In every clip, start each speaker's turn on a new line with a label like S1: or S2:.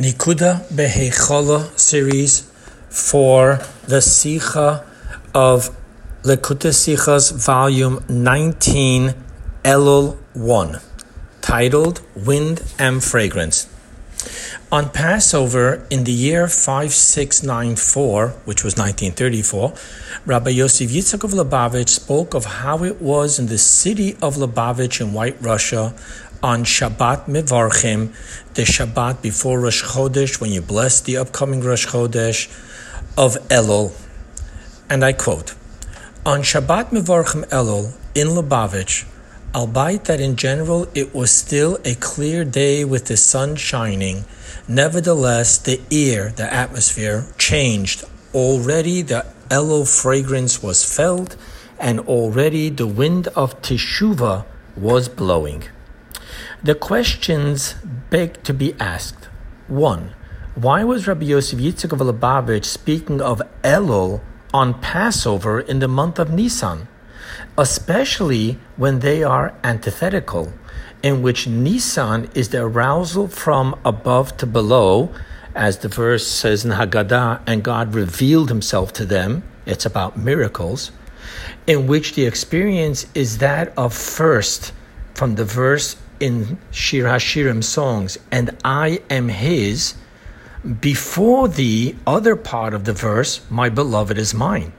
S1: Nikuda Behechola series for the Sikha of Likkutei Sichos, volume 19, Elul 1, titled Wind and Fragrance. On Passover in the year 5694, which was 1934, Rabbi Yosef Yitzchak of Lubavitch spoke of how it was in the city of Lubavitch in White Russia on Shabbat Mivarchim, the Shabbat before Rosh Chodesh, when you bless the upcoming Rosh Chodesh of Elul. And I quote, On Shabbat Mivarchim Elul in Lubavitch, albeit that in general it was still a clear day with the sun shining, nevertheless the air, the atmosphere, changed. Already the Elul fragrance was felt, and already the wind of Teshuvah was blowing. The questions beg to be asked. 1. Why was Rabbi Yosef Yitzchak of Lubavitch speaking of Elul on Passover in the month of Nisan, especially when they are antithetical, in which Nisan is the arousal from above to below, as the verse says in Haggadah, and God revealed himself to them. It's about miracles, in which the experience is that of first, from the verse in Shir Hashirim songs, and I am his, before the other part of the verse, my beloved is mine.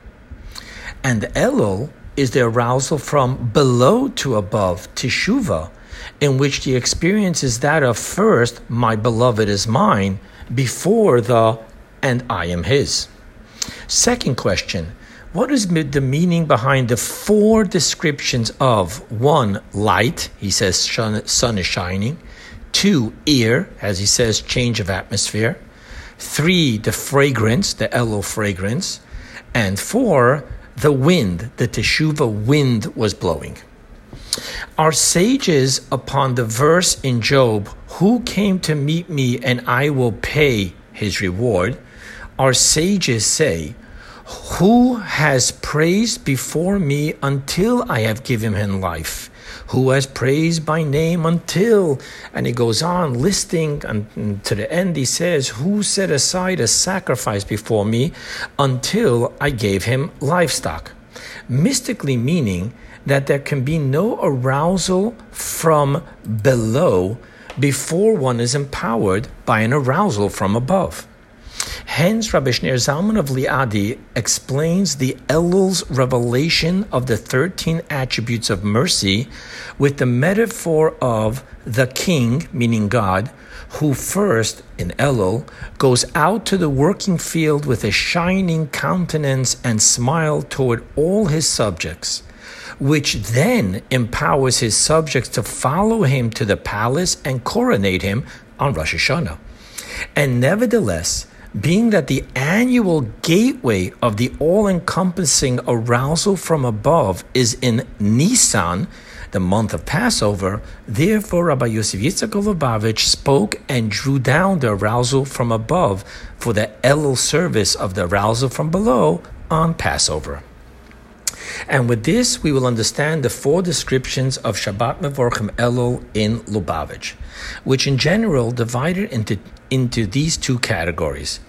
S1: And Elul is the arousal from below to above, Teshuva, in which the experience is that of first, my beloved is mine, before the, and I am his. Second question what is the meaning behind the four descriptions of one, light? He says sun is shining. Two, ear, as he says, change of atmosphere. Three, the fragrance, the Elul fragrance. And four, the wind, the Teshuva wind was blowing. Our sages, upon the verse in Job, who came to meet me and I will pay his reward, our sages say, who has praised before me until I have given him life? Who has praised by name until? And he goes on listing, and to the end he says, Who set aside a sacrifice before me until I gave him livestock? Mystically meaning that there can be no arousal from below before one is empowered by an arousal from above. Hence, Rabbi Shneur Zalman of Liadi explains the Elul's revelation of the 13 attributes of mercy with the metaphor of the king, meaning God, who first, in Elul, goes out to the working field with a shining countenance and smile toward all his subjects, which then empowers his subjects to follow him to the palace and coronate him on Rosh Hashanah. And nevertheless, being that the annual gateway of the all encompassing arousal from above is in Nisan, the month of Passover, therefore Rabbi Yosef Yitzchak Lubavitch spoke and drew down the arousal from above for the Elul service of the arousal from below on Passover. And with this, we will understand the four descriptions of Shabbat Mevorchim Elul in Lubavitch, which in general divided into, into these two categories.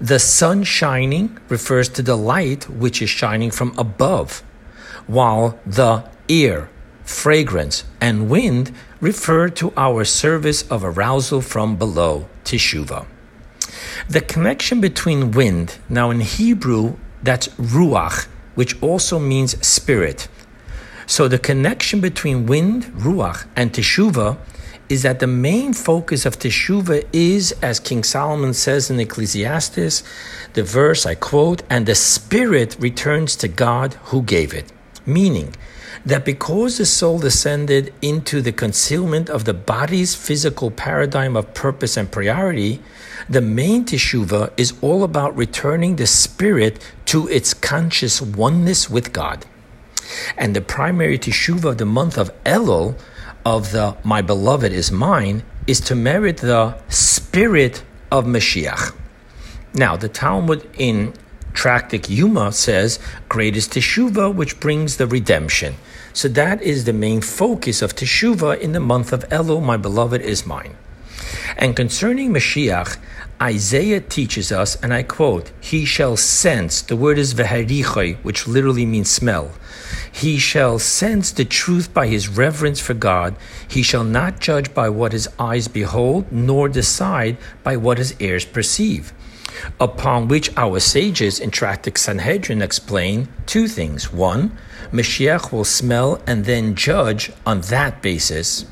S1: The sun shining refers to the light which is shining from above, while the air, fragrance, and wind refer to our service of arousal from below, teshuva. The connection between wind, now in Hebrew, that's ruach, which also means spirit. So the connection between wind, ruach, and teshuva is that the main focus of teshuva is, as King Solomon says in Ecclesiastes, the verse I quote, and the spirit returns to God who gave it. Meaning that because the soul descended into the concealment of the body's physical paradigm of purpose and priority, the main teshuva is all about returning the spirit to its conscious oneness with God. And the primary teshuva of the month of Elul, of the My Beloved is Mine, is to merit the spirit of Mashiach. Now, the Talmud in Tractate Yuma says, Great is Teshuvah, which brings the redemption. So that is the main focus of Teshuvah in the month of Elul, my beloved is mine. And concerning Mashiach, Isaiah teaches us, and I quote, He shall sense, the word is veherichoi, which literally means smell. He shall sense the truth by his reverence for God. He shall not judge by what his eyes behold, nor decide by what his ears perceive. Upon which our sages in Tractate Sanhedrin explain two things. One, Mashiach will smell and then judge on that basis.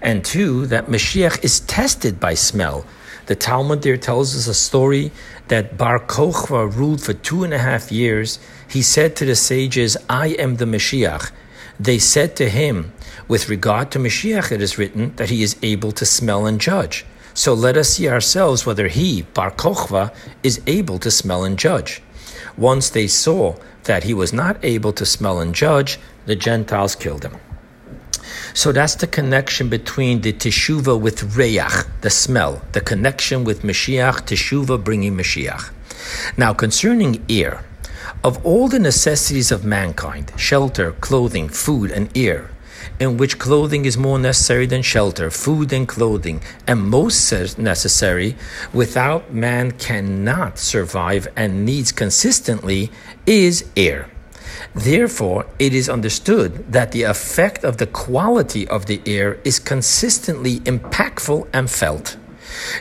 S1: And two, that Mashiach is tested by smell the Talmud there tells us a story that Bar Kochva ruled for two and a half years. He said to the sages, I am the Mashiach. They said to him, with regard to Mashiach, it is written that he is able to smell and judge. So let us see ourselves whether he, Bar Kochva, is able to smell and judge. Once they saw that he was not able to smell and judge, the Gentiles killed him. So that's the connection between the teshuva with reyach, the smell, the connection with Mashiach, teshuva bringing Mashiach. Now, concerning ear, of all the necessities of mankind, shelter, clothing, food, and ear, in which clothing is more necessary than shelter, food and clothing, and most necessary, without man cannot survive and needs consistently, is air. Therefore, it is understood that the effect of the quality of the air is consistently impactful and felt.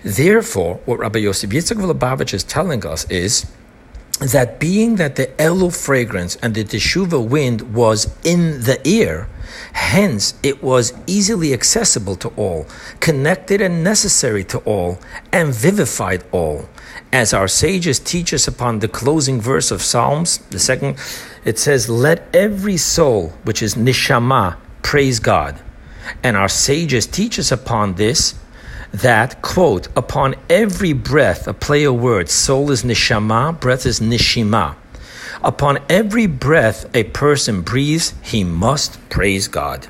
S1: Therefore, what Rabbi Yosef Yitzchak Lubavitch is telling us is that being that the Elul fragrance and the Teshuva wind was in the ear, hence it was easily accessible to all, connected and necessary to all, and vivified all. As our sages teach us upon the closing verse of Psalms, the second, it says, Let every soul, which is nishama, praise God. And our sages teach us upon this that, quote, upon every breath, a play of words, soul is nishama, breath is nishima. Upon every breath a person breathes, he must praise God.